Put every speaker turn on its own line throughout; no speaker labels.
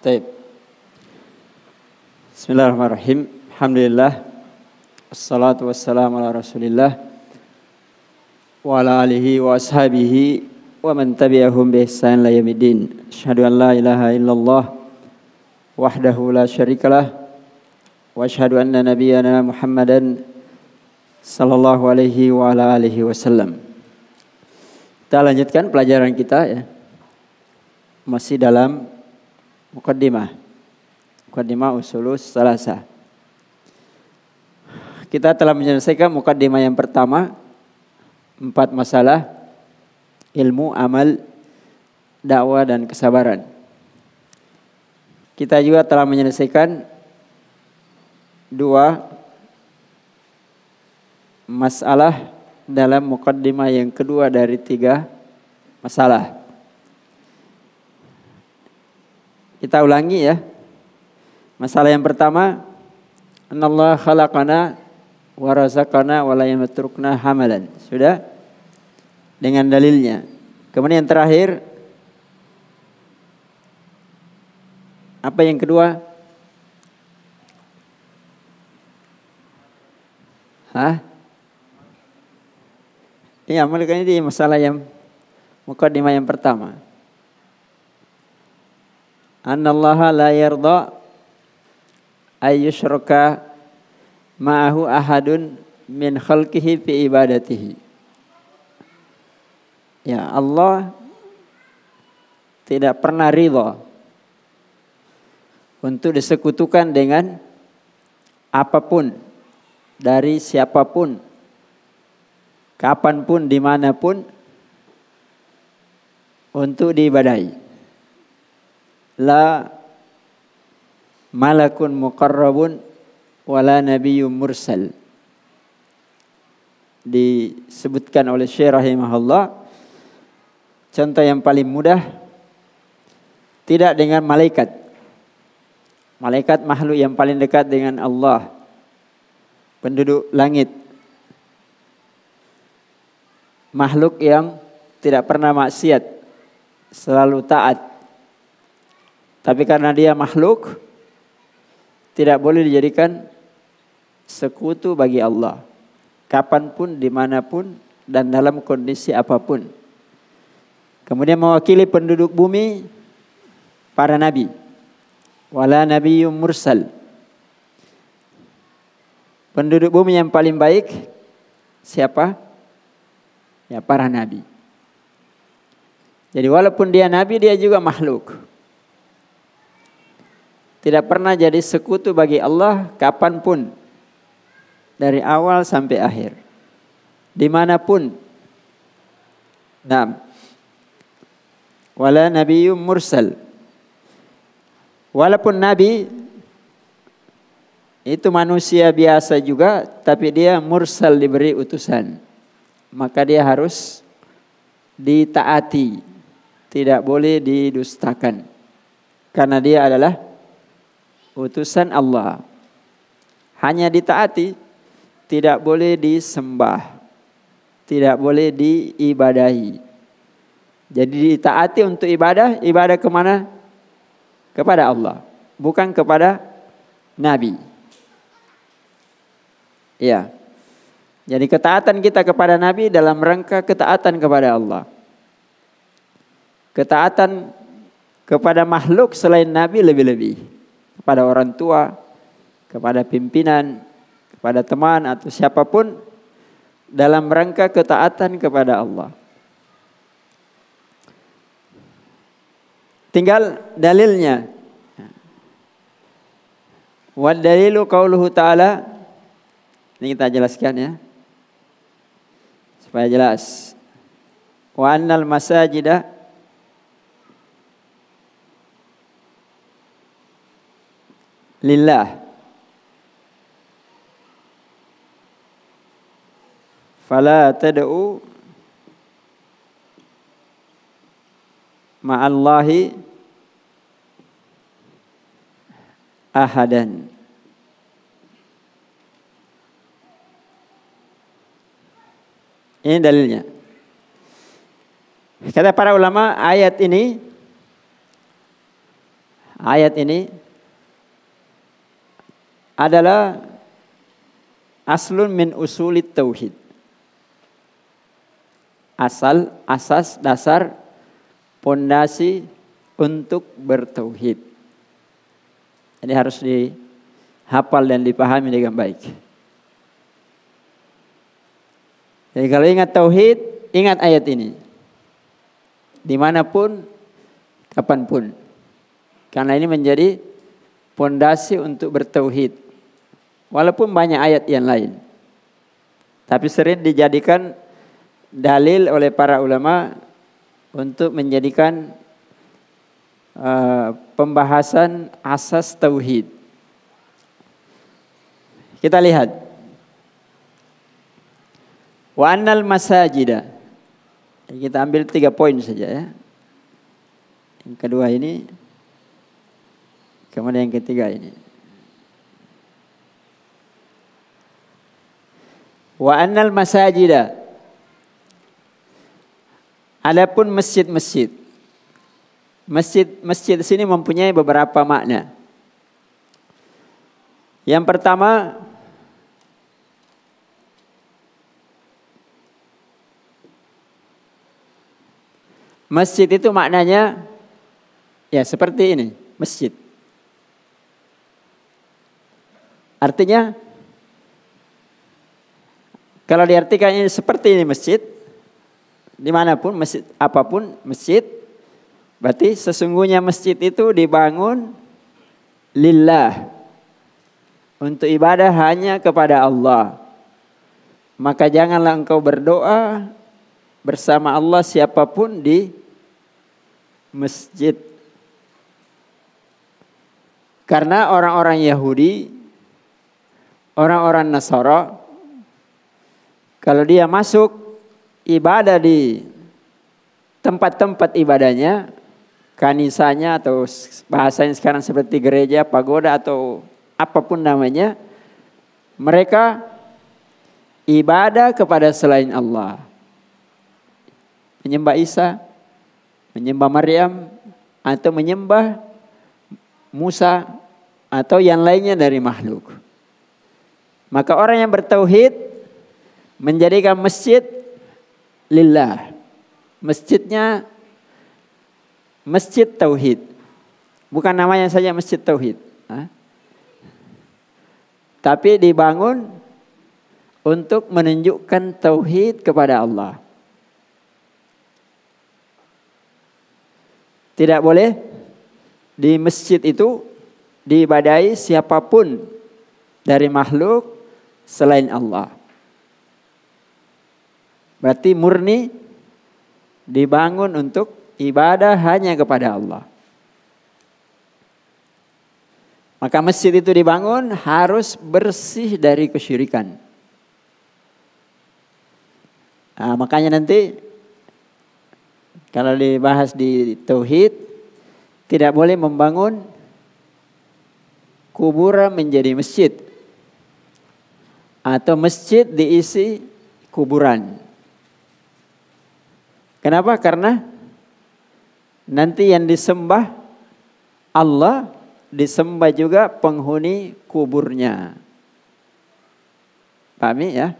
Taib. Bismillahirrahmanirrahim. Alhamdulillah. Assalatu wassalamu ala rasulillah. Wa ala alihi wa ashabihi wa man tabi'ahum bi ihsan la yamidin. Asyhadu an la ilaha illallah wahdahu la syarikalah wa asyhadu anna nabiyyana Muhammadan sallallahu alaihi wa ala alihi wasallam. Kita lanjutkan pelajaran kita ya. Masih dalam mukaddimah. Mukaddimah usulus salasa. Kita telah menyelesaikan mukaddimah yang pertama. Empat masalah. Ilmu, amal, dakwah, dan kesabaran. Kita juga telah menyelesaikan dua masalah dalam mukaddimah yang kedua dari tiga masalah. Kita ulangi ya. Masalah yang pertama, Allah khalaqana wa razaqana wa la yamtrukna hamalan. Sudah? Dengan dalilnya. Kemudian yang terakhir apa yang kedua? Hah? Ini amal ini masalah yang mukadimah yang pertama annallaha la yarda ayyushraka ma'ahu ahadun min khalqihi fi ibadatihi. Ya Allah tidak pernah ridha untuk disekutukan dengan apa pun dari siapa pun kapan pun di mana pun untuk diibadahi la malakun muqarrabun wala nabiyyun mursal. Disebutkan oleh Syekh rahimahullah contoh yang paling mudah tidak dengan malaikat. Malaikat makhluk yang paling dekat dengan Allah. Penduduk langit. Makhluk yang tidak pernah maksiat, selalu taat tapi karena dia makhluk, tidak boleh dijadikan sekutu bagi Allah. Kapan pun, di mana pun, dan dalam kondisi apa pun. Kemudian mewakili penduduk bumi, para nabi. Wala nabiyyum mursal. Penduduk bumi yang paling baik, siapa? Ya para nabi. Jadi walaupun dia nabi, dia juga makhluk tidak pernah jadi sekutu bagi Allah kapan pun. Dari awal sampai akhir. Di mana pun. Nah wala nabiyyum mursal. Walaupun nabi itu manusia biasa juga tapi dia mursal diberi utusan. Maka dia harus ditaati. Tidak boleh didustakan. Karena dia adalah utusan Allah. Hanya ditaati, tidak boleh disembah, tidak boleh diibadahi. Jadi ditaati untuk ibadah, ibadah ke mana? Kepada Allah, bukan kepada Nabi. Ya. Jadi ketaatan kita kepada Nabi dalam rangka ketaatan kepada Allah. Ketaatan kepada makhluk selain Nabi lebih-lebih kepada orang tua, kepada pimpinan, kepada teman atau siapa pun dalam rangka ketaatan kepada Allah. Tinggal dalilnya. Wa dalilu qauluhu ta'ala ini kita jelaskan ya. Supaya jelas. Wa annal masajida lillah. Fala tad'u ma'allahi ahadan. Ini dalilnya. Kata para ulama ayat ini Ayat ini adalah aslun min usulit tauhid. Asal, asas, dasar, pondasi untuk bertauhid. Ini harus dihafal dan dipahami dengan baik. Jadi kalau ingat tauhid, ingat ayat ini. Di mana pun, kapan pun. Karena ini menjadi pondasi untuk bertauhid. Walaupun banyak ayat yang lain. Tapi sering dijadikan dalil oleh para ulama untuk menjadikan uh, pembahasan asas tauhid. Kita lihat. Wa annal masajida. Kita ambil tiga poin saja ya. Yang kedua ini. Kemudian yang ketiga ini. Wa annal masajida. Adapun masjid-masjid. Masjid-masjid sini mempunyai beberapa makna. Yang pertama Masjid itu maknanya ya seperti ini, masjid. Artinya kalau diartikan ini seperti ini masjid, di mana pun masjid apa pun masjid, berarti sesungguhnya masjid itu dibangun lillah untuk ibadah hanya kepada Allah. Maka janganlah engkau berdoa bersama Allah siapa pun di masjid. Karena orang-orang Yahudi, orang-orang Nasara, kalau dia masuk ibadah di tempat-tempat ibadahnya, kanisanya atau bahasanya sekarang seperti gereja, pagoda atau apa pun namanya, mereka ibadah kepada selain Allah. Menyembah Isa, menyembah Maryam atau menyembah Musa atau yang lainnya dari makhluk. Maka orang yang bertauhid menjadikan masjid lillah. Masjidnya masjid tauhid. Bukan namanya saja masjid tauhid. Tapi dibangun untuk menunjukkan tauhid kepada Allah. Tidak boleh di masjid itu diibadai siapa pun dari makhluk selain Allah. Berarti murni dibangun untuk ibadah hanya kepada Allah. Maka masjid itu dibangun harus bersih dari kesyirikan. Nah, makanya nanti kalau dibahas di tauhid tidak boleh membangun kuburan menjadi masjid atau masjid diisi kuburan. Kenapa? Karena nanti yang disembah Allah disembah juga penghuni kuburnya. Pahami ya?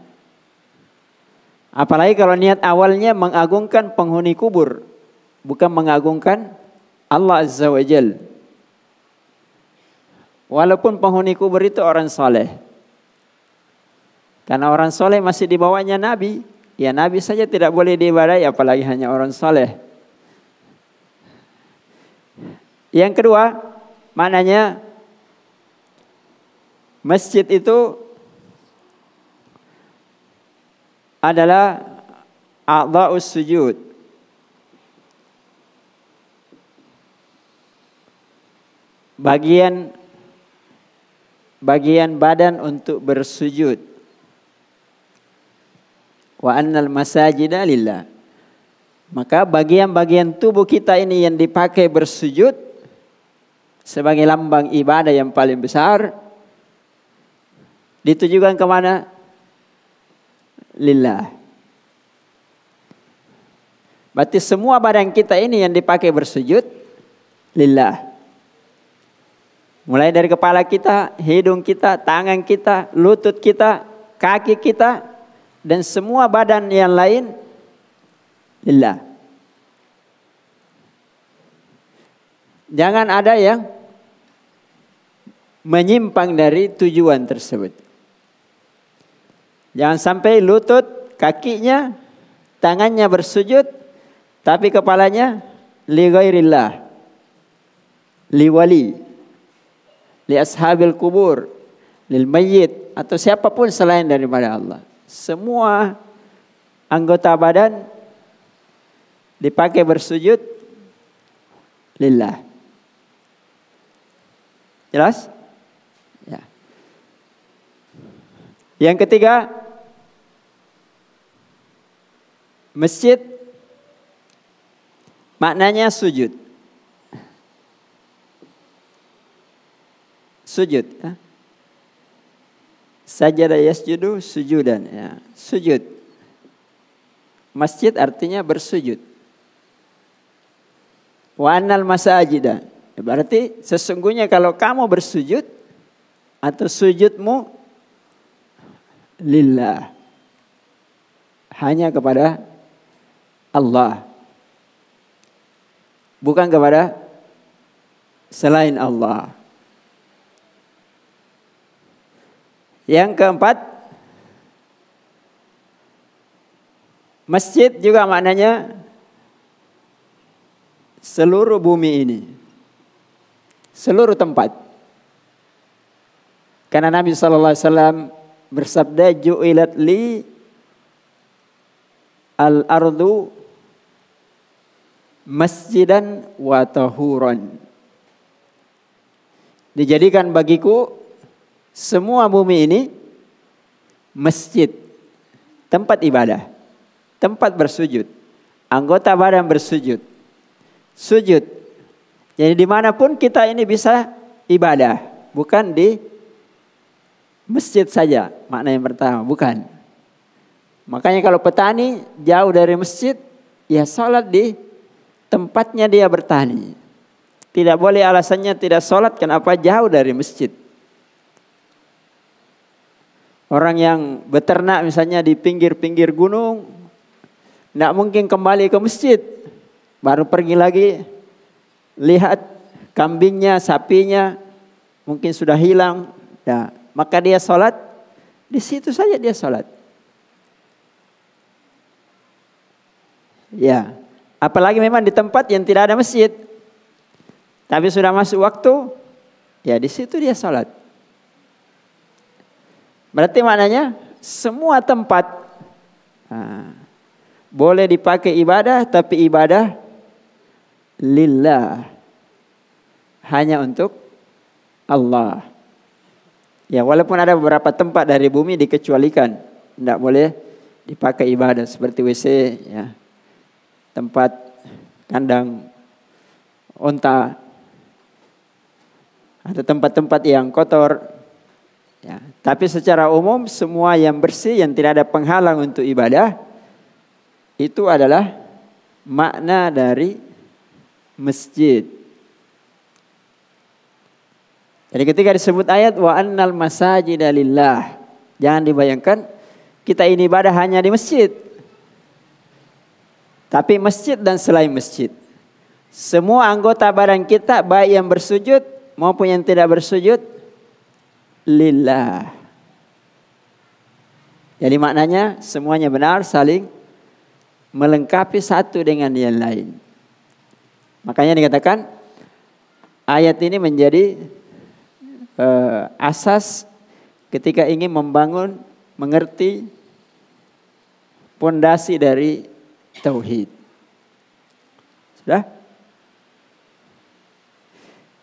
Apalagi kalau niat awalnya mengagungkan penghuni kubur, bukan mengagungkan Allah Azza wa Jal. Walaupun penghuni kubur itu orang soleh. Karena orang soleh masih di bawahnya Nabi. Ya Nabi saja tidak boleh diibadai apalagi hanya orang soleh. Yang kedua, maknanya masjid itu adalah a'dha'us sujud. Bagian bagian badan untuk bersujud. Wa annal masajida lillah. Maka bagian-bagian tubuh kita ini yang dipakai bersujud sebagai lambang ibadah yang paling besar ditujukan ke mana? lillah. Berarti semua badan kita ini yang dipakai bersujud lillah. Mulai dari kepala kita, hidung kita, tangan kita, lutut kita, kaki kita, dan semua badan yang lain lillah. Jangan ada yang menyimpang dari tujuan tersebut. Jangan sampai lutut, kakinya, tangannya bersujud, tapi kepalanya li ghairillah, li wali li ashabil kubur, lil mayyit atau siapa pun selain daripada Allah. Semua anggota badan dipakai bersujud lillah. Jelas? Ya. Yang ketiga, masjid maknanya sujud. sujud. Ya. Sajada yasjudu sujudan. Ya. Sujud. Masjid artinya bersujud. Wa annal masajida. Ya, berarti sesungguhnya kalau kamu bersujud atau sujudmu lillah. Hanya kepada Allah. Bukan kepada selain Allah. Yang keempat, masjid juga maknanya seluruh bumi ini. Seluruh tempat. Karena Nabi sallallahu alaihi wasallam bersabda ju'ilat li al-ardu masjidan tahuran. Dijadikan bagiku semua bumi ini masjid, tempat ibadah, tempat bersujud, anggota badan bersujud, sujud. Jadi di mana pun kita ini bisa ibadah, bukan di masjid saja. Makna yang pertama, bukan. Makanya kalau petani jauh dari masjid, ya sholat di tempatnya dia bertani. Tidak boleh alasannya tidak sholat kenapa jauh dari masjid. Orang yang beternak misalnya di pinggir-pinggir gunung, tidak mungkin kembali ke masjid. Baru pergi lagi, lihat kambingnya, sapinya, mungkin sudah hilang. Nah, maka dia sholat, di situ saja dia sholat. Ya, apalagi memang di tempat yang tidak ada masjid. Tapi sudah masuk waktu, ya di situ dia sholat. Berarti maknanya semua tempat nah, boleh dipakai ibadah tapi ibadah lillah. Hanya untuk Allah. Ya walaupun ada beberapa tempat dari bumi dikecualikan. Tidak boleh dipakai ibadah seperti WC ya. Tempat kandang onta atau tempat-tempat yang kotor Ya, tapi secara umum semua yang bersih yang tidak ada penghalang untuk ibadah itu adalah makna dari masjid. Jadi ketika disebut ayat wa annal masajida lillah, jangan dibayangkan kita ini ibadah hanya di masjid. Tapi masjid dan selain masjid. Semua anggota badan kita baik yang bersujud maupun yang tidak bersujud lillah. Jadi maknanya semuanya benar saling melengkapi satu dengan yang lain. Makanya dikatakan ayat ini menjadi uh, asas ketika ingin membangun mengerti pondasi dari tauhid. Sudah?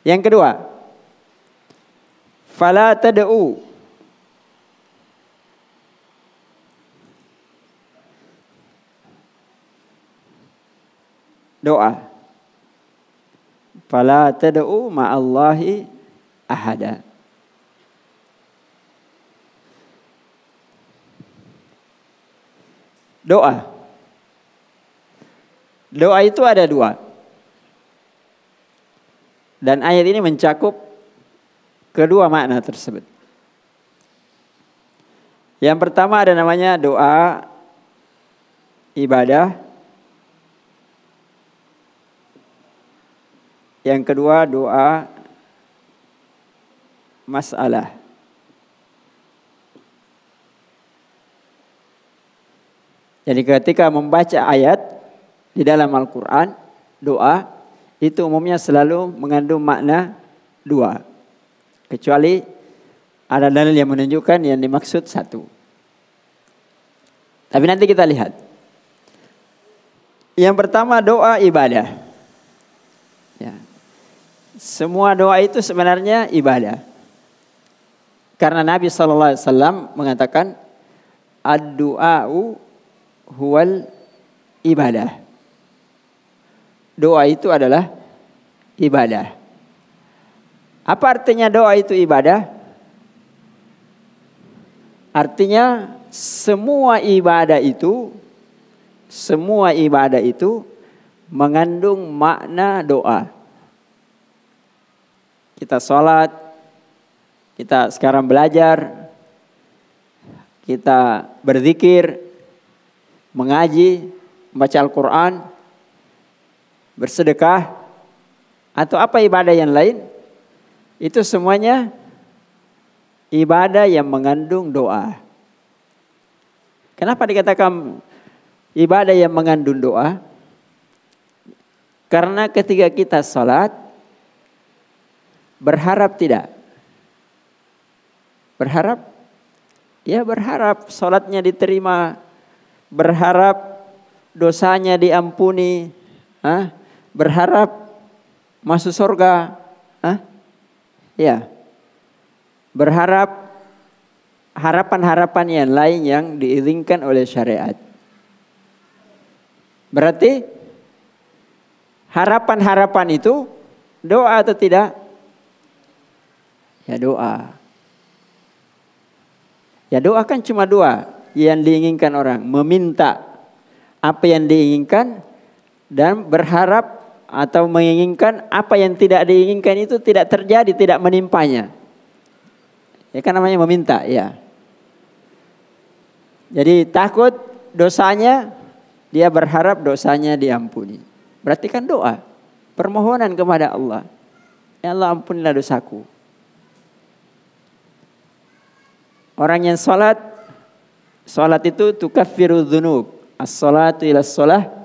Yang kedua, fala tad'u. Doa. Fala tad'u ma'allahi ahada. Doa. Doa itu ada dua. Dan ayat ini mencakup kedua makna tersebut. Yang pertama ada namanya doa ibadah. Yang kedua doa masalah. Jadi ketika membaca ayat di dalam Al-Quran, doa itu umumnya selalu mengandung makna dua. Kecuali ada dalil yang menunjukkan yang dimaksud satu. Tapi nanti kita lihat. Yang pertama doa ibadah. Ya. Semua doa itu sebenarnya ibadah. Karena Nabi SAW mengatakan ad-du'a'u huwal ibadah. Doa itu adalah ibadah. Apa artinya doa itu ibadah? Artinya semua ibadah itu semua ibadah itu mengandung makna doa. Kita sholat, kita sekarang belajar, kita berzikir, mengaji, membaca Al-Quran, bersedekah, atau apa ibadah yang lain, itu semuanya ibadah yang mengandung doa. Kenapa dikatakan ibadah yang mengandung doa? Karena ketika kita sholat, berharap tidak? Berharap? Ya berharap sholatnya diterima berharap dosanya diampuni, berharap masuk surga, ya, berharap harapan-harapan yang lain yang diizinkan oleh syariat. Berarti harapan-harapan itu doa atau tidak? Ya doa. Ya doa kan cuma dua yang diinginkan orang, meminta apa yang diinginkan dan berharap atau menginginkan apa yang tidak diinginkan itu tidak terjadi, tidak menimpanya. Ya kan namanya meminta, ya. Jadi takut dosanya, dia berharap dosanya diampuni. Berarti kan doa, permohonan kepada Allah. Ya Allah ampunilah dosaku. Orang yang sholat Salat itu tukaffiru dzunub. As-salatu ila shalah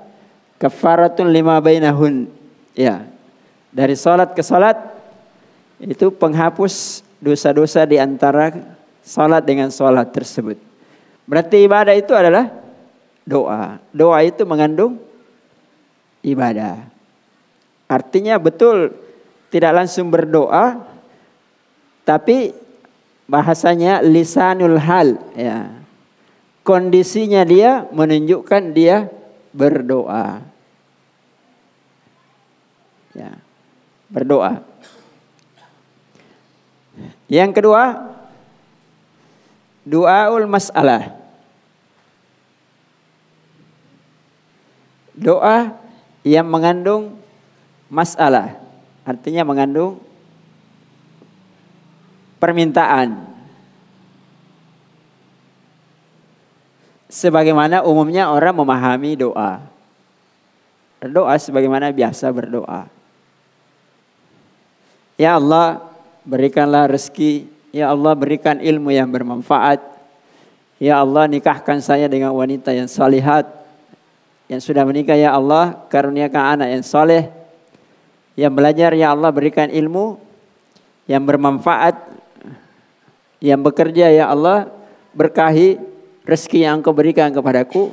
kafaratun lima bainahun. Ya. Dari salat ke salat itu penghapus dosa-dosa di antara salat dengan salat tersebut. Berarti ibadah itu adalah doa. Doa itu mengandung ibadah. Artinya betul tidak langsung berdoa tapi bahasanya lisanul hal ya kondisinya dia menunjukkan dia berdoa. Ya, berdoa. Yang kedua, doaul masalah. Doa yang mengandung masalah, artinya mengandung permintaan. Sebagaimana umumnya orang memahami doa. Berdoa sebagaimana biasa berdoa. Ya Allah, berikanlah rezeki. Ya Allah, berikan ilmu yang bermanfaat. Ya Allah, nikahkan saya dengan wanita yang salihat. Yang sudah menikah, ya Allah, karuniakan anak yang soleh. Yang belajar, ya Allah, berikan ilmu yang bermanfaat. Yang bekerja, ya Allah, berkahi rezeki yang engkau berikan kepadaku,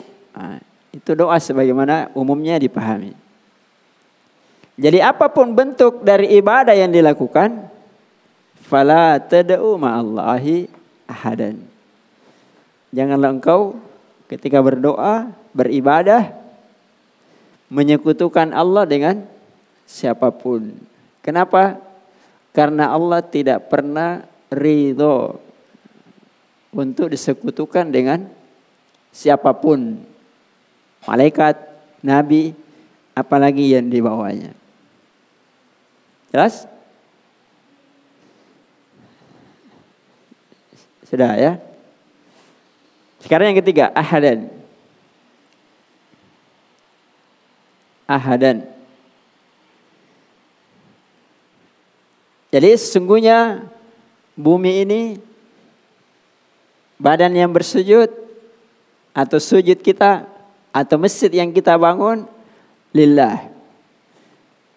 itu doa sebagaimana umumnya dipahami. Jadi apa pun bentuk dari ibadah yang dilakukan, fala tad'u ma'allahi ahadan. Janganlah engkau ketika berdoa, beribadah, menyekutukan Allah dengan siapa pun. Kenapa? Karena Allah tidak pernah ridho untuk disekutukan dengan siapa pun. Malaikat, nabi, apalagi yang dibawanya. Jelas? Sudah ya. Sekarang yang ketiga, ahadan. Ahadan. Jadi sesungguhnya bumi ini badan yang bersujud atau sujud kita atau masjid yang kita bangun lillah.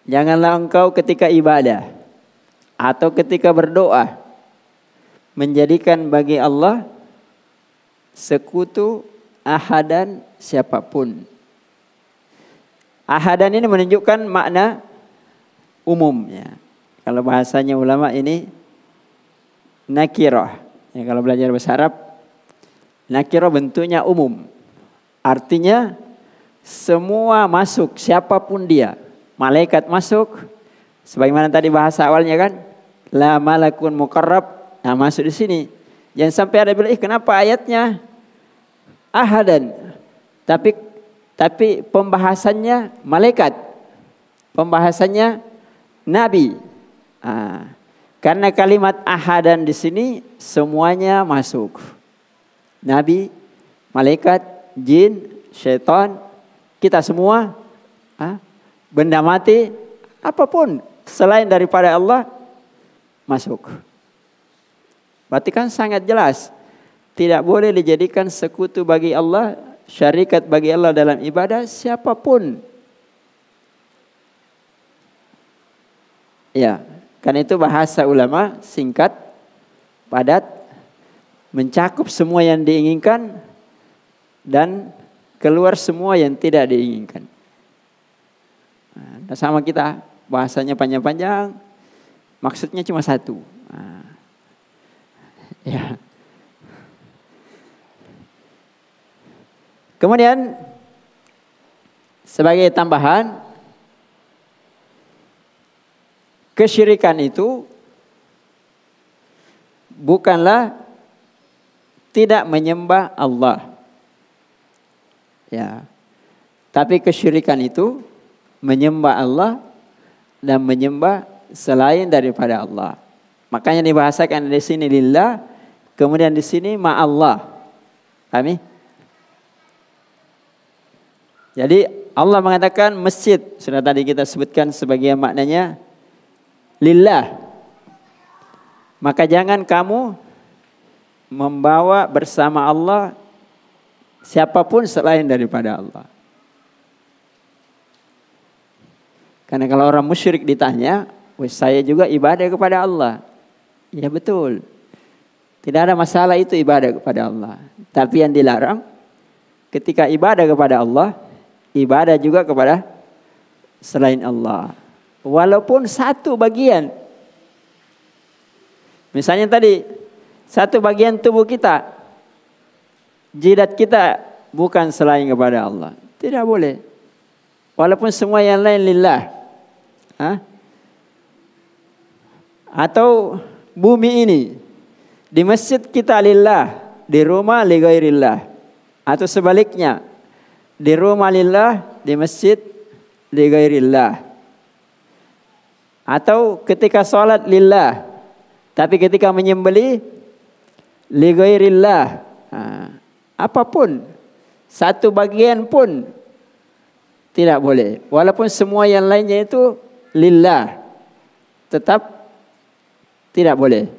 Janganlah engkau ketika ibadah atau ketika berdoa menjadikan bagi Allah sekutu ahadan siapa pun. Ahadan ini menunjukkan makna umumnya. Kalau bahasanya ulama ini nakirah. Ya, kalau belajar bahasa Arab, nakirah bentuknya umum. Artinya semua masuk, siapa pun dia. Malaikat masuk, sebagaimana tadi bahasa awalnya kan, la malakun mukarrab, nah masuk di sini. Jangan sampai ada bilang, kenapa ayatnya ahadan? Tapi tapi pembahasannya malaikat. Pembahasannya nabi. Ah, karena kalimat ahadan di sini semuanya masuk. Nabi, malaikat, jin, syaitan, kita semua, ah, benda mati, apa pun selain daripada Allah masuk. Berarti kan sangat jelas. Tidak boleh dijadikan sekutu bagi Allah, syarikat bagi Allah dalam ibadah siapa pun. Ya, karena itu bahasa ulama singkat, padat, mencakup semua yang diinginkan dan keluar semua yang tidak diinginkan. Nah, sama kita bahasanya panjang-panjang, maksudnya cuma satu. Nah, ya. Kemudian sebagai tambahan Kesyirikan itu bukanlah tidak menyembah Allah. Ya. Tapi kesyirikan itu menyembah Allah dan menyembah selain daripada Allah. Makanya dibahasakan di sini lillah, kemudian di sini ma Allah. Kami Jadi Allah mengatakan masjid, sudah tadi kita sebutkan sebagian maknanya lillah. Maka jangan kamu membawa bersama Allah siapa pun selain daripada Allah. Karena kalau orang musyrik ditanya, saya juga ibadah kepada Allah. Ya betul. Tidak ada masalah itu ibadah kepada Allah. Tapi yang dilarang ketika ibadah kepada Allah, ibadah juga kepada selain Allah. Walaupun satu bagian. Misalnya tadi, satu bagian tubuh kita. Jidat kita bukan selain kepada Allah. Tidak boleh. Walaupun semua yang lain lillah. Atau bumi ini. Di masjid kita lillah. Di rumah li Atau sebaliknya. Di rumah lillah. Di masjid li atau ketika sholat lillah. Tapi ketika menyembeli li ghairillah. apa pun. Satu bagian pun tidak boleh. Walaupun semua yang lainnya itu lillah. Tetap tidak boleh.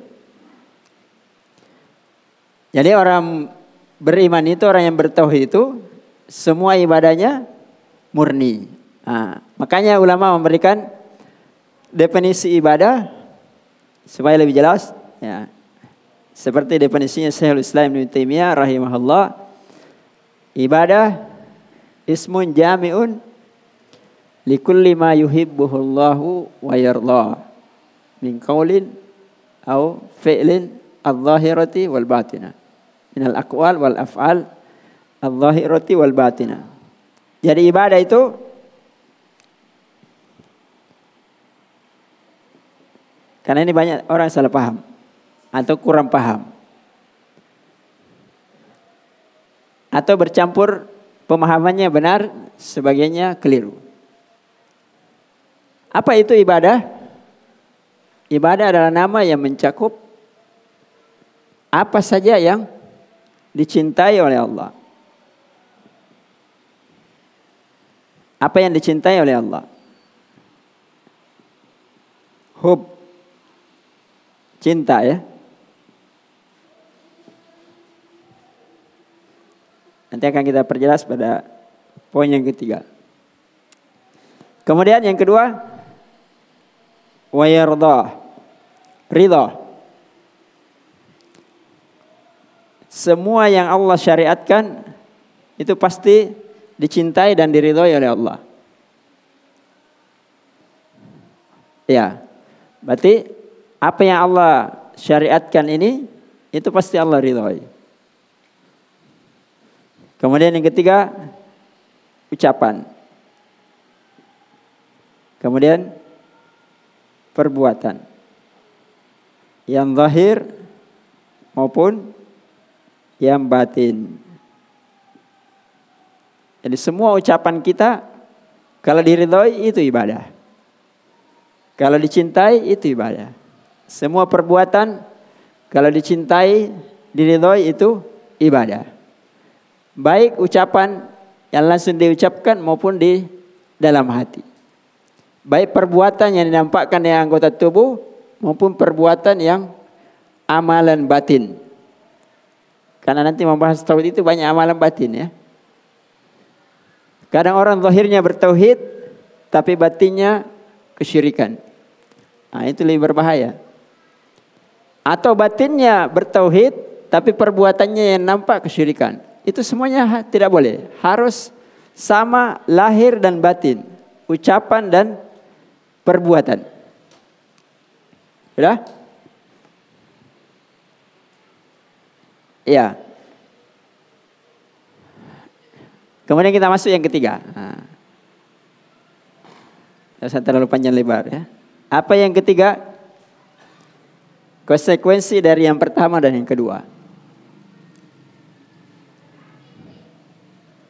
Jadi orang beriman itu, orang yang bertauhid itu semua ibadahnya murni. Makanya ulama memberikan definisi ibadah supaya lebih jelas ya. Seperti definisinya Syekhul Islam Ibnu Taimiyah rahimahullah ibadah ismun jami'un likulli ma yuhibbuhullahu wa yardah min qaulin au fi'lin al-zahirati wal batina min al-aqwal wal af'al al-zahirati wal batina. Jadi ibadah itu Karena ini banyak orang salah paham atau kurang paham. Atau bercampur pemahamannya benar, sebagainya keliru. Apa itu ibadah? Ibadah adalah nama yang mencakup apa saja yang dicintai oleh Allah. Apa yang dicintai oleh Allah? Hub cinta ya. Nanti akan kita perjelas pada poin yang ketiga. Kemudian yang kedua, wayardah, ridha. Semua yang Allah syariatkan itu pasti dicintai dan diridhoi oleh Allah. Ya. Berarti apa yang Allah syariatkan ini itu pasti Allah ridhoi. Kemudian yang ketiga ucapan. Kemudian perbuatan. Yang zahir maupun yang batin. Jadi semua ucapan kita kalau diridhoi itu ibadah. Kalau dicintai itu ibadah. Semua perbuatan kalau dicintai, diridhoi itu ibadah. Baik ucapan yang langsung diucapkan maupun di dalam hati. Baik perbuatan yang dinampakkan di anggota tubuh maupun perbuatan yang amalan batin. Karena nanti membahas tauhid itu banyak amalan batin ya. Kadang orang zahirnya bertauhid tapi batinnya kesyirikan. Nah, itu lebih berbahaya. Atau batinnya bertauhid tapi perbuatannya yang nampak kesyirikan. Itu semuanya tidak boleh. Harus sama lahir dan batin, ucapan dan perbuatan. Sudah? Ya. Kemudian kita masuk yang ketiga. Nah. Saya terlalu panjang lebar ya. Apa yang ketiga? Konsekuensi dari yang pertama dan yang kedua.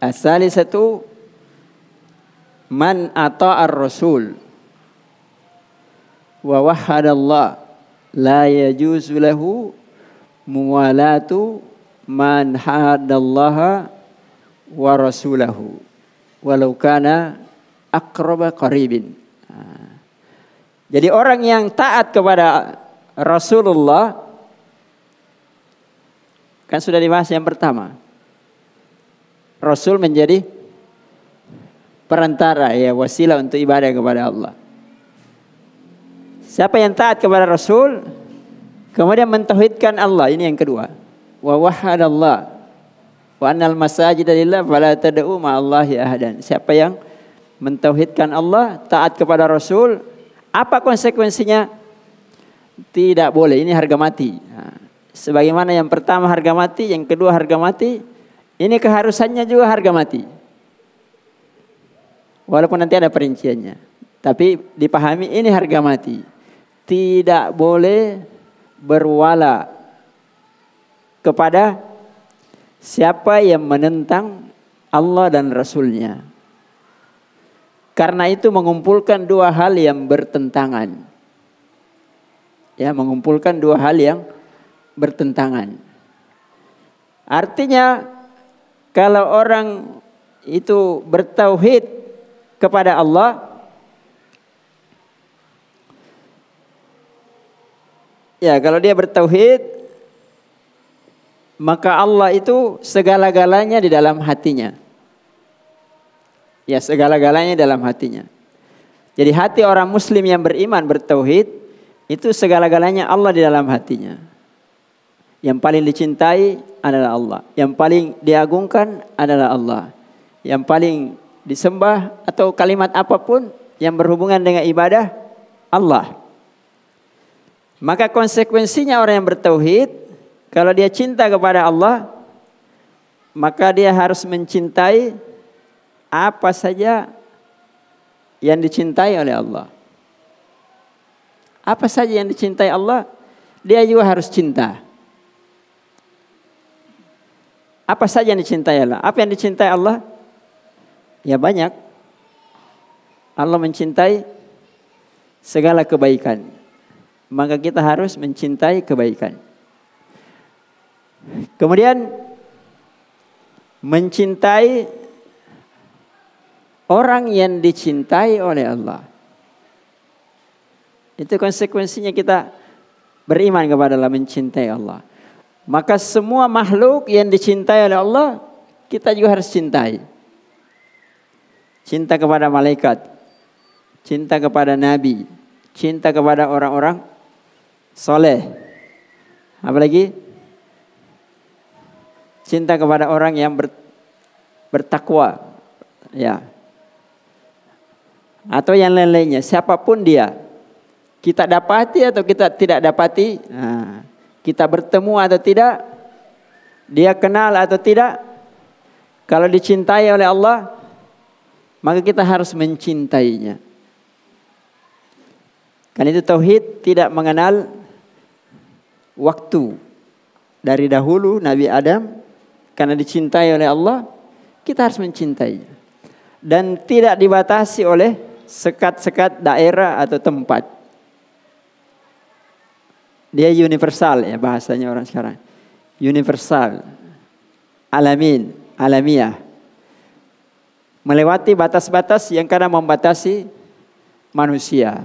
Asali satu man ata'ar rasul wa wahadallah la yajuzu lahu muwalatu man hadallaha wa rasulahu walau kana aqraba qaribin. Jadi orang yang taat kepada Rasulullah kan sudah dibahas yang pertama. Rasul menjadi perantara ya wasilah untuk ibadah kepada Allah. Siapa yang taat kepada Rasul Kemudian mentauhidkan Allah ini yang kedua. Wa wahadallah wa annal masajid lillah fala tad'u ma'allahi ahadan. Siapa yang mentauhidkan Allah, taat kepada Rasul, apa konsekuensinya? Tidak boleh, ini harga mati. Sebagaimana yang pertama harga mati, yang kedua harga mati, ini keharusannya juga harga mati. Walaupun nanti ada perinciannya. Tapi dipahami ini harga mati. Tidak boleh berwala kepada siapa yang menentang Allah dan Rasulnya. Karena itu mengumpulkan dua hal yang bertentangan. Ya, mengumpulkan dua hal yang bertentangan. Artinya kalau orang itu bertauhid kepada Allah, Ya, kalau dia bertauhid maka Allah itu segala-galanya di dalam hatinya. Ya, segala-galanya dalam hatinya. Jadi hati orang muslim yang beriman bertauhid itu segala-galanya Allah di dalam hatinya. Yang paling dicintai adalah Allah. Yang paling diagungkan adalah Allah. Yang paling disembah atau kalimat apa pun yang berhubungan dengan ibadah Allah. Maka konsekuensinya orang yang bertauhid kalau dia cinta kepada Allah maka dia harus mencintai apa saja yang dicintai oleh Allah. Apa saja yang dicintai Allah, dia juga harus cinta. Apa saja yang dicintai Allah? Apa yang dicintai Allah? Ya banyak. Allah mencintai segala kebaikan maka kita harus mencintai kebaikan. Kemudian mencintai orang yang dicintai oleh Allah. Itu konsekuensinya kita beriman kepada Allah, mencintai Allah. Maka semua makhluk yang dicintai oleh Allah, kita juga harus cintai. Cinta kepada malaikat, cinta kepada nabi, cinta kepada orang-orang soleh. Apalagi cinta kepada orang yang ber, bertakwa. Ya. Atau yang lain-lainnya, siapa pun dia. Kita dapati atau kita tidak dapati, nah, kita bertemu atau tidak, dia kenal atau tidak, kalau dicintai oleh Allah, maka kita harus mencintainya. Karena itu tauhid tidak mengenal waktu. Dari dahulu Nabi Adam karena dicintai oleh Allah, kita harus mencintainya. Dan tidak dibatasi oleh sekat-sekat daerah atau tempat. Dia universal ya bahasanya orang sekarang. Universal. Alamin, alamiah. Melewati batas-batas yang kadang membatasi manusia.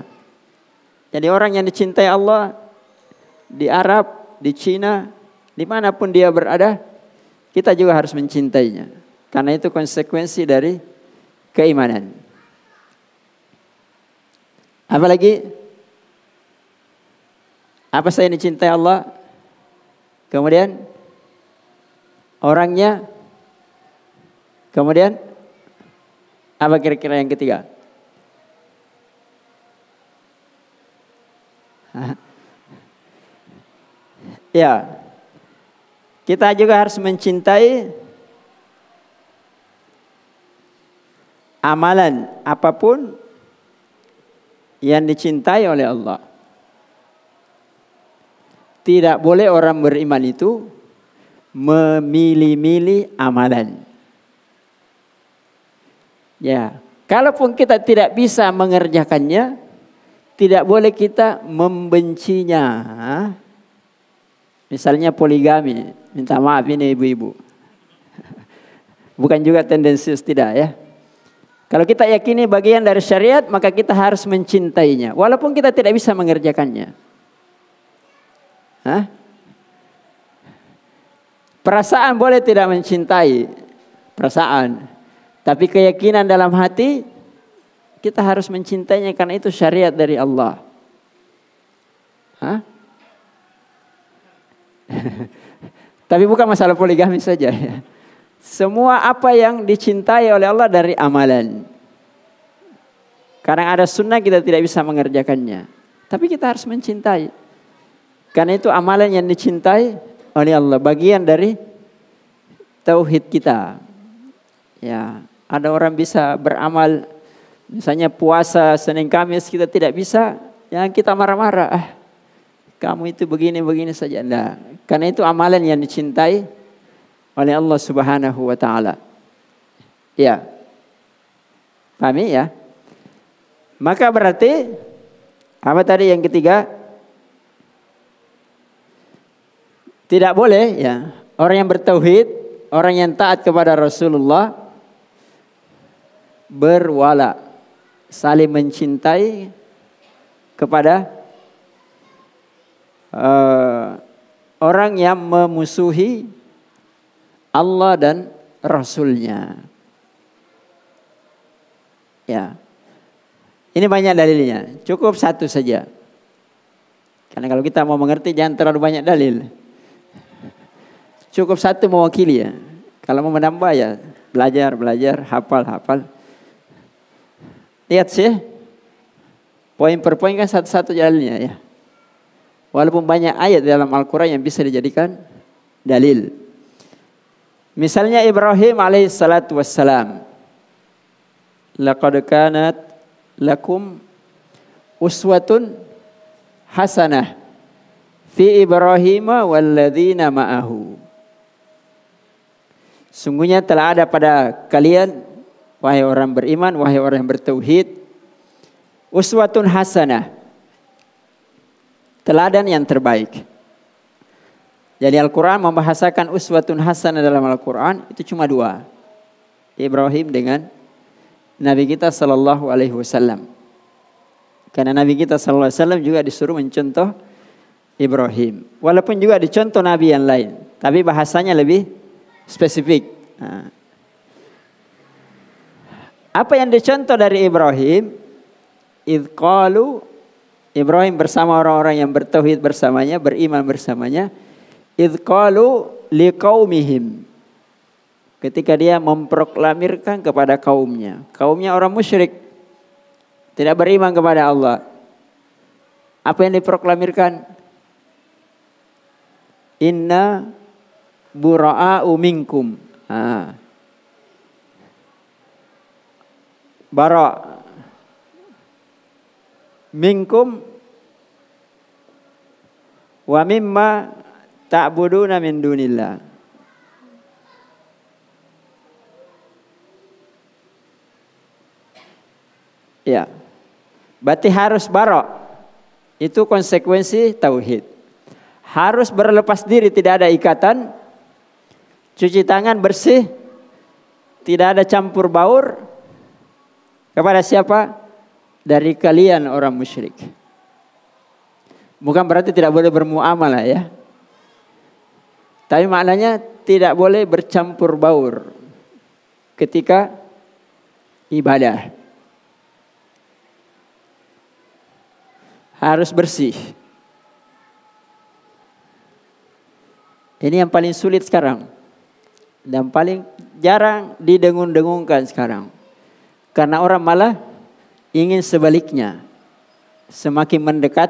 Jadi orang yang dicintai Allah di Arab, di Cina, di mana pun dia berada, kita juga harus mencintainya. Karena itu konsekuensi dari keimanan. Apalagi apa saya dicintai Allah? Kemudian orangnya Kemudian apa kira-kira yang ketiga? ya. Kita juga harus mencintai amalan apa pun yang dicintai oleh Allah. Tidak boleh orang beriman itu memilih-milih amalan. Ya, kalaupun kita tidak bisa mengerjakannya, tidak boleh kita membencinya. Misalnya poligami, minta maaf ini ibu-ibu. Bukan juga tendensius tidak ya. Kalau kita yakini bagian dari syariat, maka kita harus mencintainya. Walaupun kita tidak bisa mengerjakannya. Hah? Perasaan boleh tidak mencintai perasaan, tapi keyakinan dalam hati kita harus mencintainya karena itu syariat dari Allah. Hah? tapi bukan masalah poligami saja. Semua apa yang dicintai oleh Allah dari amalan. Karena ada sunnah kita tidak bisa mengerjakannya. Tapi kita harus mencintai. Karena itu amalan yang dicintai oleh Allah, bagian dari tauhid kita. Ya, ada orang bisa beramal misalnya puasa Senin Kamis kita tidak bisa, yang kita marah-marah. Ah, kamu itu begini-begini saja. Nah, karena itu amalan yang dicintai oleh Allah Subhanahu wa taala. Ya. Pahami ya? Maka berarti apa tadi yang ketiga? Tidak boleh ya. Orang yang bertauhid, orang yang taat kepada Rasulullah berwala, saling mencintai kepada uh, orang yang memusuhi Allah dan Rasulnya. Ya. Ini banyak dalilnya. Cukup satu saja. Karena kalau kita mau mengerti jangan terlalu banyak dalil. Cukup satu mewakili ya. Kalau mau menambah ya belajar, belajar, hafal, hafal. Lihat sih. Poin per poin kan satu-satu jalannya ya. Walaupun banyak ayat dalam Al-Quran yang bisa dijadikan dalil. Misalnya Ibrahim alaihissalatu wassalam. Laqad kanat lakum uswatun hasanah fi Ibrahim walladzina ma'ahu. Sungguhnya telah ada pada kalian wahai orang beriman, wahai orang yang bertauhid uswatun hasanah. Teladan yang terbaik. Jadi Al-Quran membahasakan uswatun hasanah dalam Al-Quran itu cuma dua. Ibrahim dengan Nabi kita Sallallahu Alaihi Wasallam. Karena Nabi kita Sallallahu Alaihi Wasallam juga disuruh mencontoh Ibrahim. Walaupun juga dicontoh Nabi yang lain. Tapi bahasanya lebih spesifik. Apa yang dicontoh dari Ibrahim? Idqalu Ibrahim bersama orang-orang yang bertauhid bersamanya, beriman bersamanya. Idqalu liqaumihim. Ketika dia memproklamirkan kepada kaumnya. Kaumnya orang musyrik. Tidak beriman kepada Allah. Apa yang diproklamirkan? Inna bura'a'u minkum ha. bara minkum wa mimma ta'buduna min dunillah. Ya. Berarti harus barok. Itu konsekuensi tauhid. Harus berlepas diri, tidak ada ikatan. Cuci tangan bersih. Tidak ada campur baur. Kepada siapa? Dari kalian orang musyrik. Bukan berarti tidak boleh bermuamalah ya. Tapi maknanya tidak boleh bercampur baur ketika ibadah. Harus bersih. Ini yang paling sulit sekarang. Dan paling jarang didengung-dengungkan sekarang. Karena orang malah ingin sebaliknya. Semakin mendekat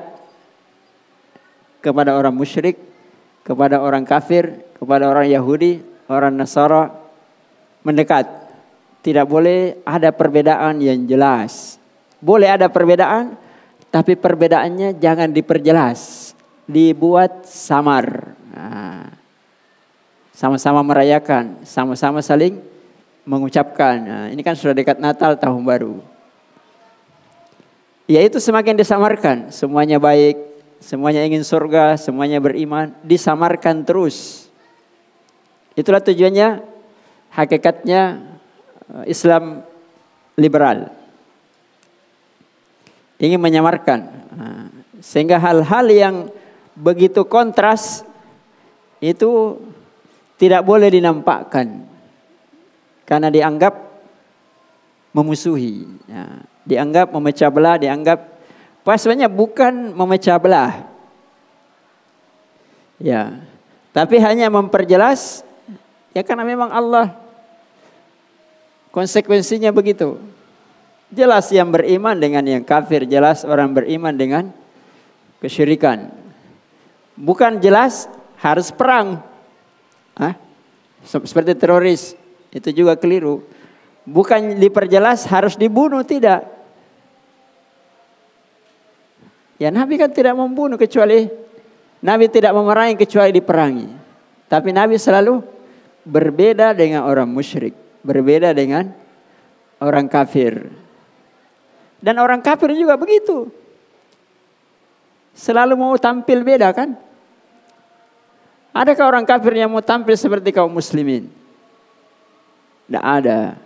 kepada orang musyrik kepada orang kafir, kepada orang Yahudi, orang Nasara mendekat. Tidak boleh ada perbedaan yang jelas. Boleh ada perbedaan, tapi perbedaannya jangan diperjelas, dibuat samar. Nah, sama-sama merayakan, sama-sama saling mengucapkan. Nah, ini kan sudah dekat Natal tahun baru. Ya itu semakin disamarkan, semuanya baik, semuanya ingin surga, semuanya beriman, disamarkan terus. Itulah tujuannya, hakikatnya eh, Islam liberal. Ingin menyamarkan. Nah, sehingga hal-hal yang begitu kontras itu tidak boleh dinampakkan. Karena dianggap memusuhi. Ya, dianggap memecah belah, dianggap Pasalnya bukan memecah belah. Ya. Tapi hanya memperjelas ya karena memang Allah konsekuensinya begitu. Jelas yang beriman dengan yang kafir, jelas orang beriman dengan kesyirikan. Bukan jelas harus perang. Hah? Seperti teroris, itu juga keliru. Bukan diperjelas harus dibunuh, tidak. Ya Nabi kan tidak membunuh kecuali Nabi tidak memerangi kecuali diperangi. Tapi Nabi selalu berbeda dengan orang musyrik, berbeda dengan orang kafir. Dan orang kafir juga begitu. Selalu mau tampil beda kan? Adakah orang kafir yang mau tampil seperti kaum muslimin? Tidak ada.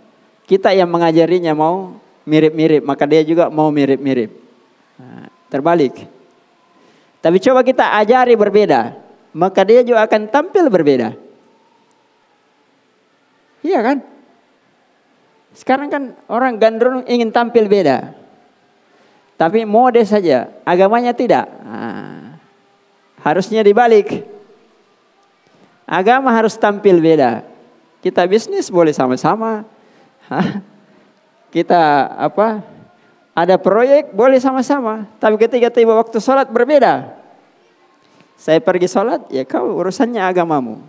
Kita yang mengajarinya mau mirip-mirip, maka dia juga mau mirip-mirip. Nah, Terbalik. Tapi coba kita ajari berbeda. Maka dia juga akan tampil berbeda. Iya kan? Sekarang kan orang gandrung ingin tampil beda. Tapi mode saja, agamanya tidak. Nah, harusnya dibalik. Agama harus tampil beda. Kita bisnis boleh sama-sama. Kita apa? Ada proyek boleh sama-sama, tapi ketika tiba waktu sholat berbeda. Saya pergi sholat, ya kau urusannya agamamu.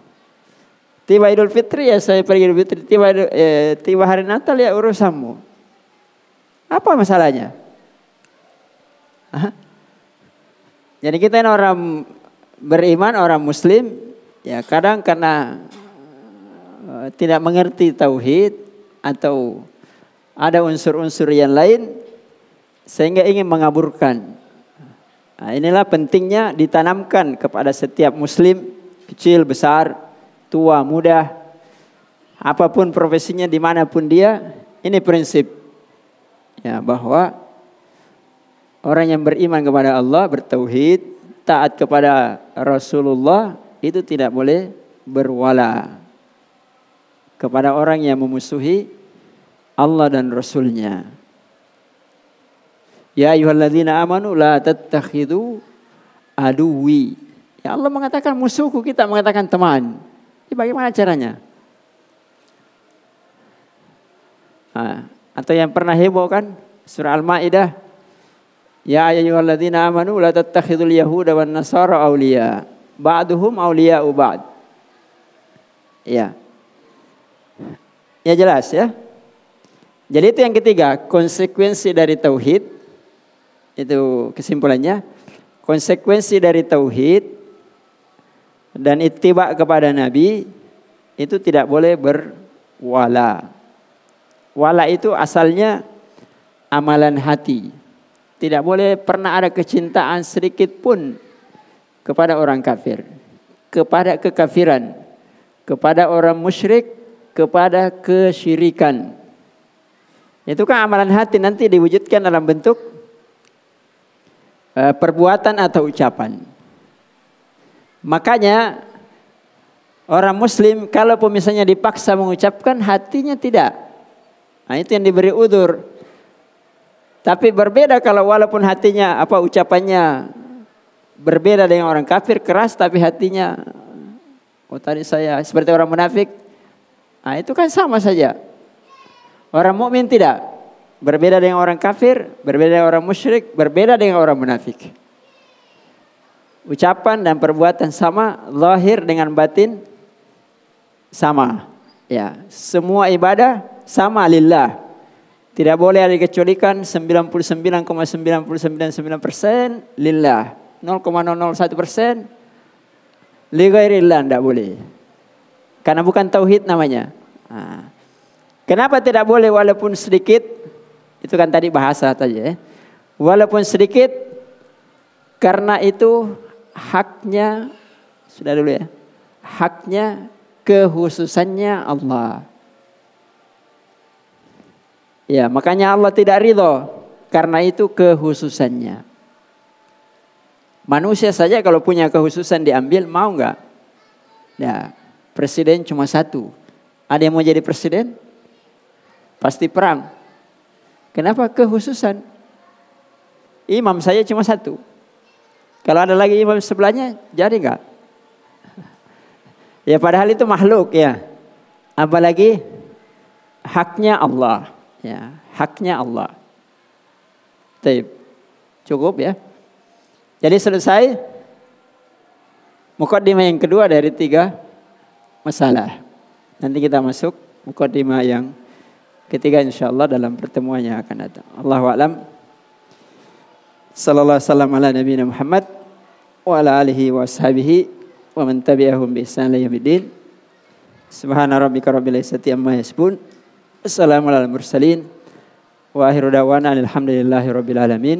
Tiba Idul Fitri ya saya pergi Idul Fitri. Tiba, eh, tiba hari Natal ya urusanmu. Apa masalahnya? Hah? Jadi kita ini orang beriman, orang Muslim, ya kadang karena uh, tidak mengerti tauhid atau ada unsur-unsur yang lain, sehingga ingin mengaburkan. Nah, inilah pentingnya ditanamkan kepada setiap muslim kecil, besar, tua, muda, apa pun profesinya di mana pun dia, ini prinsip ya bahwa orang yang beriman kepada Allah, bertauhid, taat kepada Rasulullah itu tidak boleh berwala kepada orang yang memusuhi Allah dan Rasulnya. Ya ayuhalladzina amanu la tattakhidu aduwi. Ya Allah mengatakan musuhku, kita mengatakan teman. Ini bagaimana caranya? Nah, atau yang pernah heboh kan surah Al-Maidah Ya ayyuhalladzina amanu la tattakhidul yahuda wan nasara awliya ba'duhum awliya'u ba'd. Ya. Ya jelas ya. Jadi itu yang ketiga, konsekuensi dari tauhid itu kesimpulannya. Konsekuensi dari tauhid dan ittiba kepada nabi itu tidak boleh berwala. Wala itu asalnya amalan hati. Tidak boleh pernah ada kecintaan sedikit pun kepada orang kafir, kepada kekafiran, kepada orang musyrik, kepada kesyirikan. Itu kan amalan hati nanti diwujudkan dalam bentuk uh, perbuatan atau ucapan. Makanya orang muslim kalau misalnya dipaksa mengucapkan hatinya tidak. Nah itu yang diberi udur. Tapi berbeda kalau walaupun hatinya apa ucapannya berbeda dengan orang kafir keras tapi hatinya oh tadi saya seperti orang munafik Nah, itu kan sama saja. Orang mukmin tidak berbeda dengan orang kafir, berbeda dengan orang musyrik, berbeda dengan orang munafik. Ucapan dan perbuatan sama, lahir dengan batin sama. Ya, semua ibadah sama lillah. Tidak boleh ada dikecualikan 99,999 persen lillah. 0,001 persen ligairillah tidak boleh. Karena bukan tauhid namanya. Nah. Kenapa tidak boleh walaupun sedikit? Itu kan tadi bahasa tadi ya. Walaupun sedikit karena itu haknya sudah dulu ya. Haknya kehususannya Allah. Ya, makanya Allah tidak ridho karena itu kehususannya. Manusia saja kalau punya kehususan diambil mau nggak? Ya, Presiden cuma satu. Ada yang mau jadi presiden? Pasti perang. Kenapa kehususan? Imam saya cuma satu. Kalau ada lagi imam sebelahnya, jadi enggak? Ya padahal itu makhluk ya. Apalagi haknya Allah. Ya, haknya Allah. Taib. Cukup ya. Jadi selesai. Mukaddimah yang kedua dari tiga masalah. Nanti kita masuk mukadimah yang ketiga insyaallah dalam pertemuan yang akan datang. Allahu a'lam. Sallallahu alaihi ala nabiyina Muhammad wa ala alihi wa ashabihi wa man tabi'ahum bi ihsan ila yaumil Subhana rabbika rabbil izzati amma yasifun. Assalamu ala mursalin. Wa akhiru da'wana alhamdulillahi rabbil alamin.